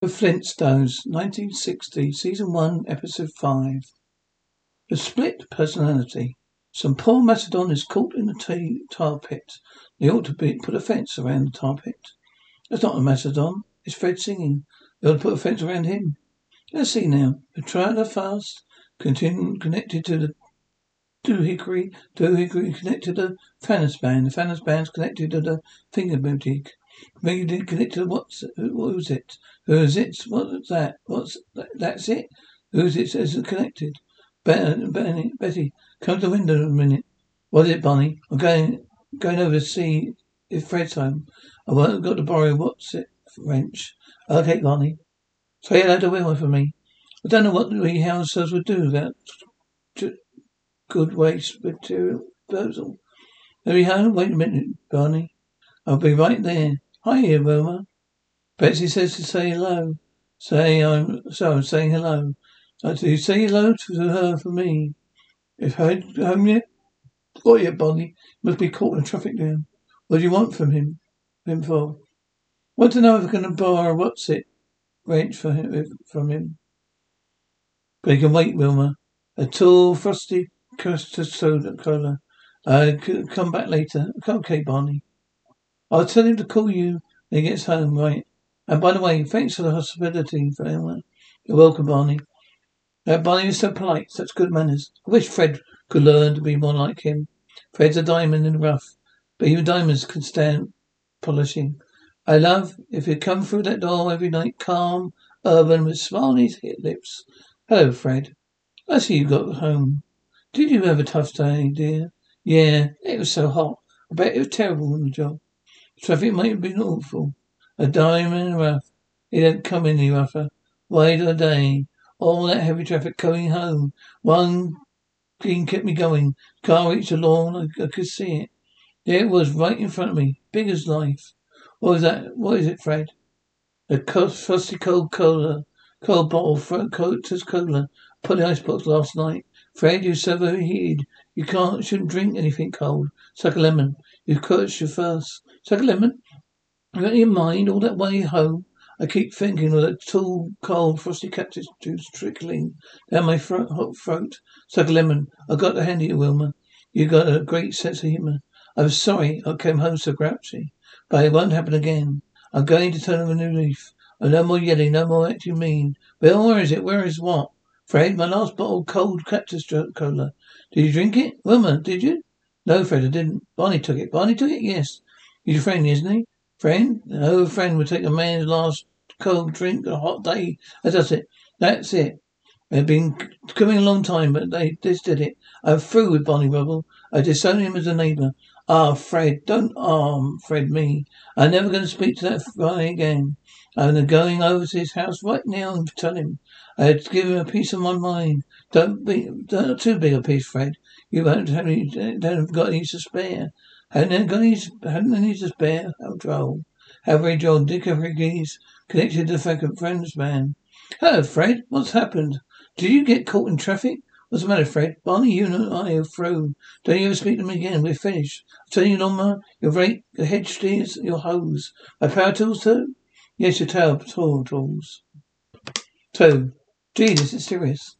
The Flintstones, 1960, Season 1, Episode 5. The split personality. Some poor Mastodon is caught in tea, tar pit. They ought to be, put a fence around the tar pit. That's not a Mastodon. It's Fred singing. They ought to put a fence around him. Let's see now. The trailer fast, connected to the doohickey, doohickey connected to the Fanos band. The Fanos band's connected to the finger boutique. Maybe connected to what's what was it? Who is it? What's that? What's that? That's it. Who's it? Says connected. Ben, ben, Betty, come to the window a minute. What is it, Bonnie? I'm going going over to see if Fred's home. I've got to borrow what's it wrench. Okay, Bonnie. Say hello to Wilma for me. I don't know what the houses would do without good waste material disposal. Are you home? Wait a minute, Barney. I'll be right there. Hi, here, Wilma. Betsy says to say hello. Say I'm so I'm saying hello. Uh, do you say hello to her for me? If her home yet? Got yet, Bonnie. Must be caught in traffic jam. What do you want from him? Him for? Want to know if I can borrow what's it wrench for him from him. But he can wait, Wilma. A tall, frosty custard soda cola. Uh, come back later. Okay, Bonnie. I'll tell him to call you when he gets home, right? And by the way, thanks for the hospitality, Wilma. You're welcome, Barney. Uh, Barney is so polite, such good manners. I wish Fred could learn to be more like him. Fred's a diamond in the rough, but even diamonds can stand polishing. I love if he'd come through that door every night, calm, urban, with smiling lips. Hello, Fred. I see you got home. Did you have a tough day, dear? Yeah, it was so hot. I bet it was terrible on the job. Traffic might have been awful. A diamond rough. It don't come any rougher. Wait a day. All that heavy traffic coming home. One thing kept me going. Car reached the lawn. I, I could see it. There it was, right in front of me. Big as life. What was that? What is it, Fred? A frosty cold cola. Cold bottle. Cold cola. Put the icebox last night. Fred, you're so overheated. You can't, shouldn't drink anything cold. Suck a lemon. You cursed your first. Suck a lemon. You got your mind all that way home? I keep thinking of that tall, cold, frosty cactus juice trickling down my throat, hot throat. Suck a lemon. I got to hand you, Wilma. You got a great sense of humour. I'm sorry I came home so grouchy, but it won't happen again. I'm going to turn over a new leaf. No more yelling, no more acting mean. Bill, where is it? Where is what? Fred, my last bottle of cold cactus cola. Did you drink it? Wilma, did you? No, Fred, I didn't. Barney took it. Barney took it? Yes. He's your friend, isn't he? Friend? No friend would take a man's last cold drink on a hot day. That's it. That's it. They've been coming a long time, but they just did it. I'm through with Barney Rubble. I disown him as a neighbour. Ah, Fred, don't arm Fred me. I'm never going to speak to that guy again. I'm going over to his house right now and tell him. I had to give him a piece of my mind. Don't be, don't too big a piece, Fred. You won't have any, don't have got any to spare. Haven't got any, hadn't any to spare. How droll. How very droll. Dick Evergrees connected to the friend's man. Hello, Fred. What's happened? Did you get caught in traffic? What's the matter, Fred? Barney, you and I are through. Don't you ever speak to me again. We're finished. I tell you, Norma, your rake, your hedge steers, your hose. My power tools too? Yes, your tail tool tools. Two. Gee, this is serious.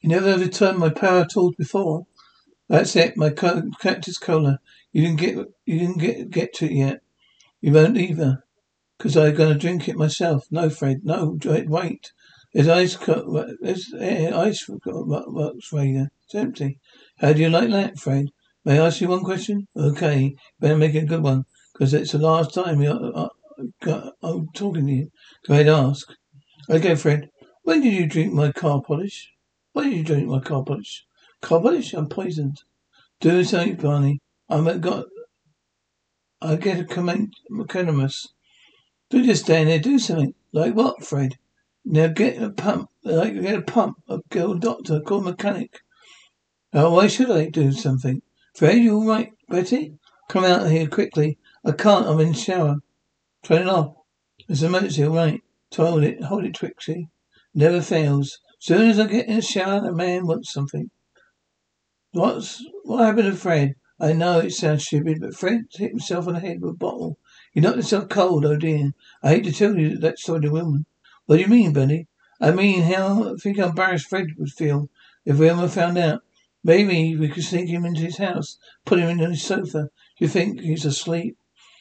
You never returned my power tools before. That's it, my cactus cola. You didn't get you didn't get get to it yet. You won't either. Cause I'm gonna drink it myself. No, Fred, no, wait. There's ice there's ice box right It's empty. How do you like that, Fred? May I ask you one question? Okay, better make it a good one, because it's the last time I, I, I'm talking to you. Go ahead, ask. Okay, Fred. When did you drink my car polish? Why did you drink my? Car polish? I'm poisoned. Do something, Barney. I'm got. I get a comment, economist. Do just stand there, do something. Like what, Fred? Now get a pump. Like get a pump. A girl doctor. Call mechanic. Oh, why should I do something? Fred, you all right, Betty? Come out here quickly. I can't. I'm in the shower. Turn it off. It's emergency, all right. It. Hold it, Trixie. Never fails. Soon as I get in the shower, the man wants something. What's what happened to Fred? I know it sounds stupid, but Fred hit himself on the head with a bottle. He knocked himself cold. Oh dear! I hate to tell you that story to woman. What do you mean, Benny? I mean how I think how embarrassed Fred would feel if Wilma found out. Maybe we could sneak him into his house, put him in his sofa. You think he's asleep?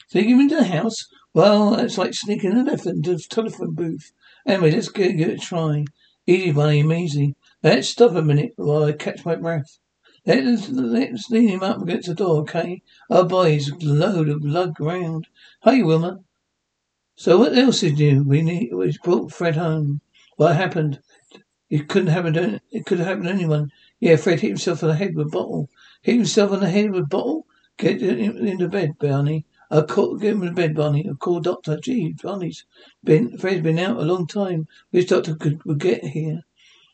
Sneak him into the house? Well, that's like sneaking an elephant into a telephone booth. Anyway, let's give it a try. Easy, Bunny, easy. Let's stop a minute while I catch my breath. Let's, let's lean him up against the door, okay? Boy, he's a load of lug ground. Hey, Wilma. So what else is new? We need, we brought Fred home. What happened? It couldn't happen to, it could have happened to anyone. Yeah, Fred hit himself on the head with a bottle. Hit himself on the head with a bottle? Get into bed, Barney. I'll call, get him to bed, Barney. I'll call doctor. Gee, Barney's been, Fred's been out a long time. Which doctor could, get here?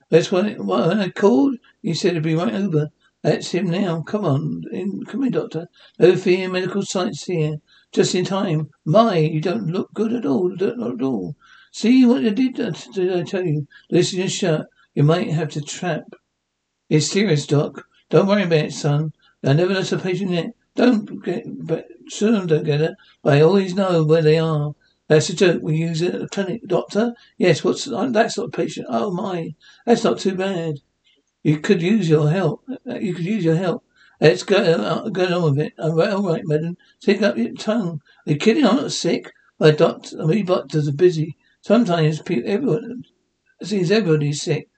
That's when, it, when I called, he said he'd be right over. That's him now. Come on, in, come in, doctor. No fear, medical science here. Just in time. My, you don't look good at all. Don't look at all. See what I did, uh, did I tell you? Listen your shirt. You might have to trap. It's serious, Doc. Don't worry about it, son. I never lost a patient yet. Don't get, but soon don't get it. They always know where they are. That's a joke. We use it at the clinic, doctor. Yes, what's that's not a patient. Oh my, that's not too bad. You could use your help. You could use your help. Let's go, uh, go on with it. All right, all right, madam. Take up your tongue. Are you kidding? I'm not sick. My doctor, we doctors are busy. Sometimes people, everyone, seems everybody's sick.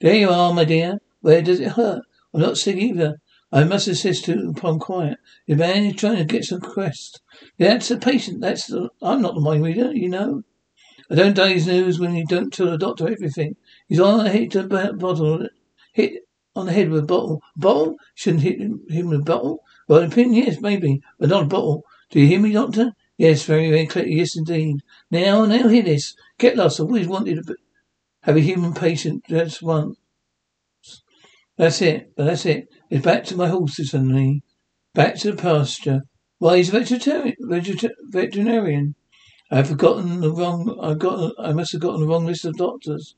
There you are, my dear. Where does it hurt? I'm not sick either. I must insist upon quiet. The man is trying to get some quest. That's the patient. That's the, I'm not the mind reader, you know. I don't daze news when you don't tell the doctor everything. He's on a hit to bottle, hit on the head with a bottle. Bottle? Shouldn't hit him, him with a bottle? Well, in opinion, yes, maybe, but not a bottle. Do you hear me, doctor? Yes, very, very clearly. Yes, indeed. Now, now, hear this. Get lost. I've always wanted to have a human patient. That's one. That's it. But that's it. It's back to my horses and me. Back to the pasture. Why, he's a vegetarian. Vegeta- veterinarian. I've forgotten the wrong. I got. I must have gotten the wrong list of doctors.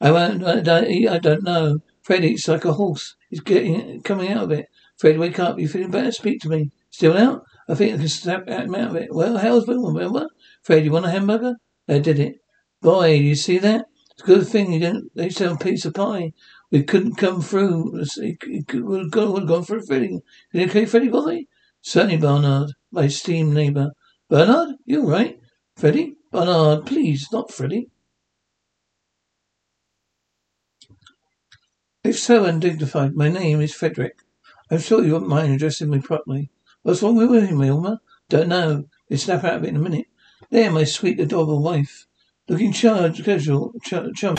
I won't. I don't. I don't know. Fred, it's like a horse. He's getting coming out of it. Fred, wake up. You feeling better? Speak to me. Still out? I think I can snap him out of it. Well, how's Wilma? Wilma? Fred, you want a hamburger? They did it. Boy, you see that? It's a good thing you didn't. They sell pizza pie. We couldn't come through. We would have gone, for a. Is it okay, Freddie boy? Certainly, Bernard, my esteemed neighbour. Bernard, you all right? Freddie? Bernard, please, not Freddie. If so undignified, my name is Frederick. I'm sure you won't mind addressing me properly. What's wrong with him, Wilma? Don't know. They snap out of it in a minute. There, my sweet, adorable wife. Looking charged, casual, ch- chump.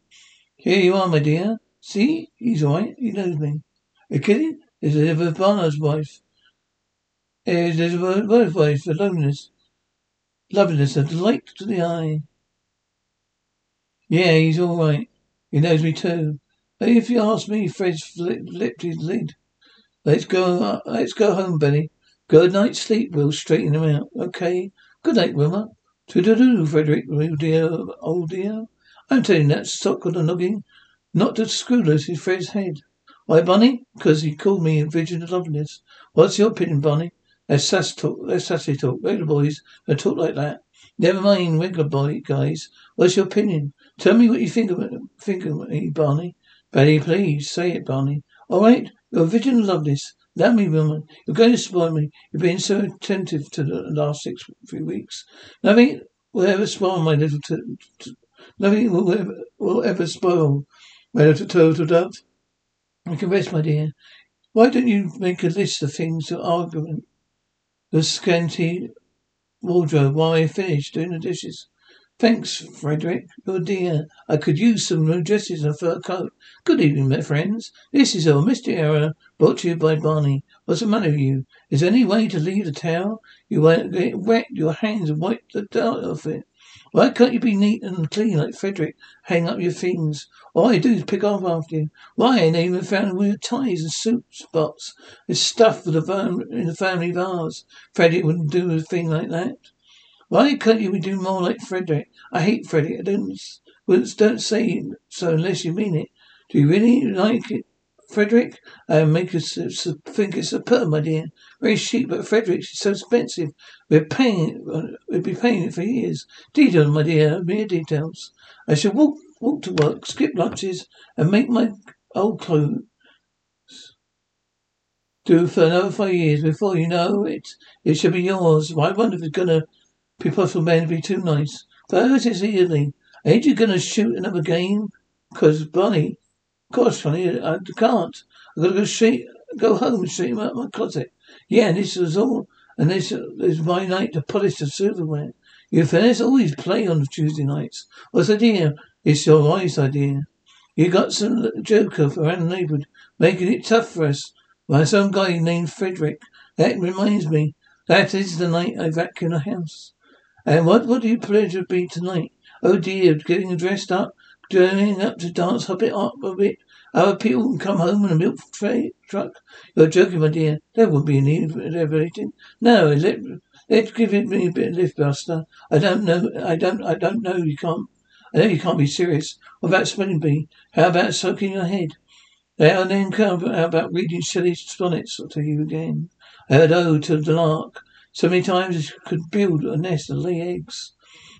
Here you are, my dear. See? He's all right. He knows me. You kidding? It's Elizabeth Barnard's wife. It's Elizabeth wife for loneliness. Loveliness, a delight to the eye. Yeah, he's all right. He knows me too. But if you ask me, Fred's flipped his lid. Let's go. Let's go home, Benny. Good night's sleep. We'll straighten him out. Okay. Good night, Wilma. do, Frederick, old dear, old dear. I'm telling you that sock on the noggin. Not to screw loose his Fred's head. Why, Bunny? Because he called me a vision of loveliness. What's your opinion, Bunny? That's sass talk. That's sassy talk. Regular boys don't talk like that. Never mind, regular boy guys. What's your opinion? Tell me what you think of it. Think of me, Barney. Betty, please say it, Barney. All right, you're a vision of loveliness. Let me, woman. You're going to spoil me. You've been so attentive to the last six few weeks. Nothing will ever spoil my little. T- t- nothing will ever, will ever spoil my little turtle dove. I can rest, my dear. Why don't you make a list of things to argument? The scanty wardrobe while I finish doing the dishes. Thanks, Frederick. You're dear. I could use some new dresses and a fur coat. Good evening, my friends. This is our Mr. Error, brought to you by Barney. What's the matter with you? Is there any way to leave the towel? You won't get wet your hands and wipe the dirt off it. Why can't you be neat and clean like Frederick? Hang up your things. All I do is pick up after you. Why ain't I even found weird ties and suit spots? It's stuff for the fam- in the family vase. Frederick wouldn't do a thing like that. Why can't you be do more like Frederick? I hate Frederick. I don't, don't say so unless you mean it. Do you really like it? Frederick, I make us think it's a superb, my dear. Very cheap, but Frederick's so expensive. We're paying we'd be paying it for years. Details, my dear, mere details. I shall walk, walk to work, skip lunches, and make my old clothes do for another five years. Before you know it, it should be yours. I wonder if it's gonna be possible, man, to be too nice. But it's easily. Ain't you gonna shoot another game? Cause, Bonnie, course, funny, I can't. I've gotta go straight, go home and straighten out my closet. Yeah, and this is all, and this is my night to polish the silverware. You fellas always play on Tuesday nights. What's the idea? It's your wife's idea. You got some joker around the neighborhood, making it tough for us. By some guy named Frederick. That reminds me, that is the night I vacuum the house. And what would your pleasure be tonight? Oh dear, getting dressed up, Turning up to dance, hop it up a bit. Other people can come home in a milk tray truck. You're joking, my dear. There wouldn't be a need for elevating. No, let let's give it me a bit of lift, Buster. I don't know. I don't. I don't know. You can't. I know you can't be serious. About spelling bee? How about soaking your head? Now and then, how about reading Shelley's sonnets to you again? I heard oh to the lark so many times it could build a nest and lay eggs.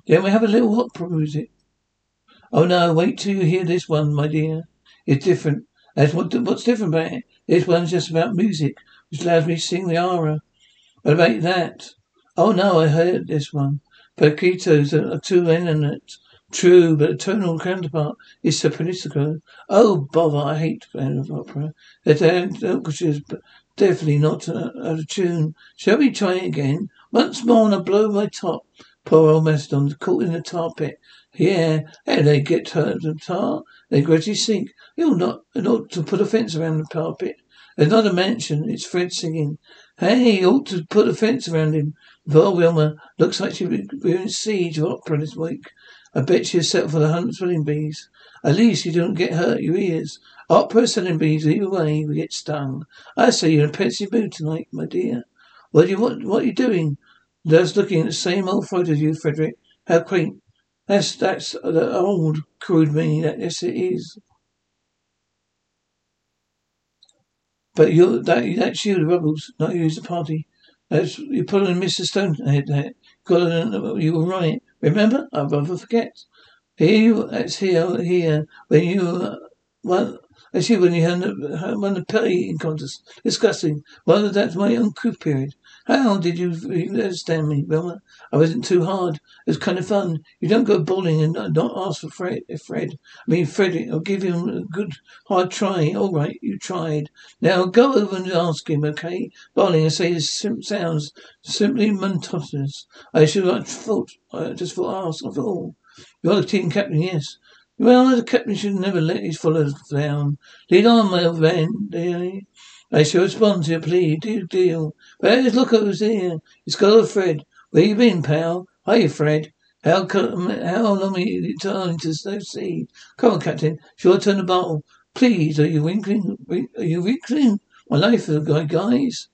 Then we have a little opera music. Oh no, wait till you hear this one, my dear. It's different. That's what, what's different about it. This one's just about music, which allows me to sing the aria. What about that? Oh no, I heard this one. Paquito's a, a two eminent. True, but a tonal counterpart is sopranistico. Oh, bother, I hate of opera. The orchestra's oh, definitely not out of tune. Shall we try it again? Once more and I blow my top. Poor old Mastodon, caught in the tar pit. Yeah, and they get the tar. They gradually sink. You ought not, ought to put a fence around the tar pit. There's not a mansion. It's Fred singing. Hey, you ought to put a fence around him. Poor Wilma looks like she's in siege of opera this week. I bet she's set for the hunt spelling bees. At least you don't get hurt your ears. Opera selling bees, either way, we get stung. I say you're in a pensive mood tonight, my dear. What are you what, what are you doing? Just looking at the same old photo of you, Frederick. How quaint. That's that's the old crude meaning. That yes, it is. But you that that's you, the rebels, not you, the party. That's you put on Mr. Stonehead uh, there. Got uh, you were right. Remember? I'll never forget. Here you, that's here, here, when you, uh, well, I see when you had uh, the, won the pet eating contest. Disgusting. Well, that's my uncouth period. How did you understand me, Wilma? I wasn't too hard. It was kind of fun. You don't go bowling and not ask for Fred. Fred. I mean, Fred, I'll give him a good hard try. All right, you tried. Now go over and ask him, okay? Bowling, I say this sim- sounds simply monotonous. I should have thought, I just thought ask of all. You're the team captain, yes. Well, the captain should never let his followers down. Lead on, my old man, I shall respond to your plea. Do deal. Where's look at who's here? It's Scholar Fred. Where you been, pal? Hiya, Fred. How come, how long are you turning to see? Come on, Captain. Shall I turn the bottle? Please, are you winkling? Are you winkling? My life the guy, guys.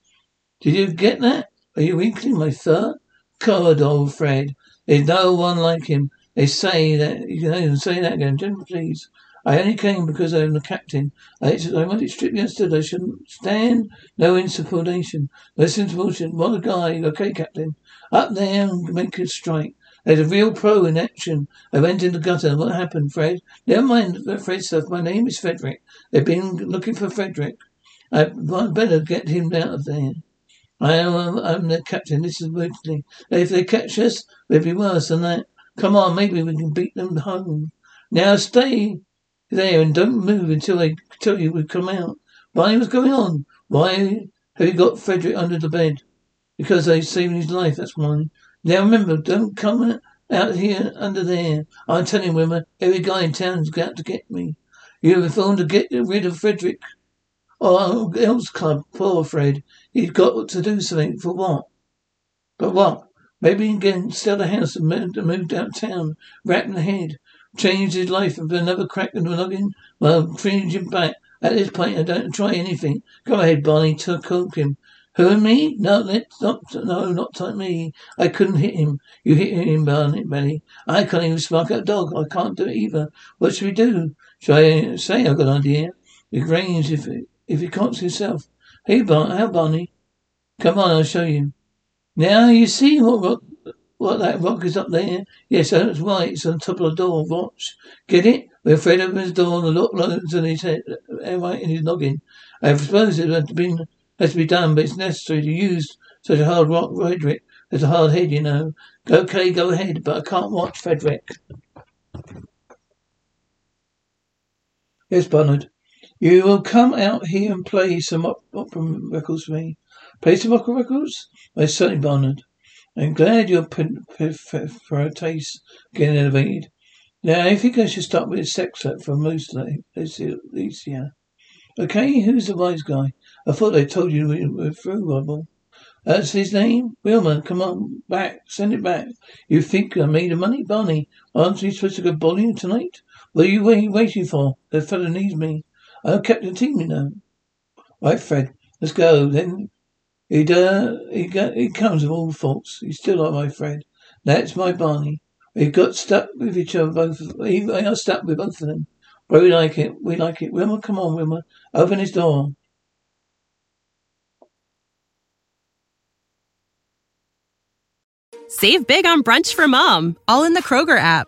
Did you get that? Are you winkling my fur? God, old Fred. There's no one like him. They say that you can even say that again. Gentlemen, please. I only came because I am the captain. I, said I want it strictly. I shouldn't stand no insubordination. No insubordination. What a guy. Okay, captain. Up there and make a strike. There's a real pro in action. I went in the gutter. What happened, Fred? Never mind Fred stuff. My name is Frederick. They've been looking for Frederick. I'd better get him out of there. I am I'm the captain. This is Whitley. If they catch us, it'll be worse than that. Come on, maybe we can beat them home. Now stay there and don't move until they tell you we come out. Why? What's going on? Why have you got Frederick under the bed? Because they saved his life, that's why. Now remember, don't come out here under there. I'm telling you, women, every guy in town's got to get me. You have phoned to get rid of Frederick. Oh, Elks Club, poor Fred. He's got to do something for what? But what? Maybe he can sell the house and move, move downtown, rat in the head, change his life with another crack in the noggin. Well, change him back. At this point, I don't try anything. Go ahead, Barney, to cook him. Who and me? No, let's not, no, not me. I couldn't hit him. You hit him, Barney, Benny. I can't even spark a dog. I can't do it either. What should we do? Should I say I've got an idea? We range if if he can't himself. Hey, Bar- how Barney? Come on, I'll show you. Now you see what rock, what that rock is up there? Yes, that's right. It's on top of the door. Watch. Get it? We're afraid of his door and the lock loads in his head, right in his noggin. I suppose it has been has to be done, but it's necessary to use such a hard rock, Frederick. There's a hard head, you know. Okay, go ahead, but I can't watch Frederick. Yes, Bernard. You will come out here and play some opera records for me. Play some opera records? Well, certainly, Barnard. I'm glad your taste getting elevated. Now, I think I should start with a sextet for most Alicia. Okay, who's the wise guy? I thought I told you we were through, Rubble. That's his name? Wilma, come on, back. Send it back. You think I made the money? Barney, aren't we supposed to go bowling tonight? What are you waiting for? The fellow needs me. I'm captain team, you know. Right, Fred. Let's go. Then he uh, he, got, he comes with all faults. He's still like my friend. That's my Barney. We've got stuck with each other both. We are stuck with both of them. But we like it. We like it. Wilma, come on, Wilma. Open his door. Save big on brunch for mom, all in the Kroger app.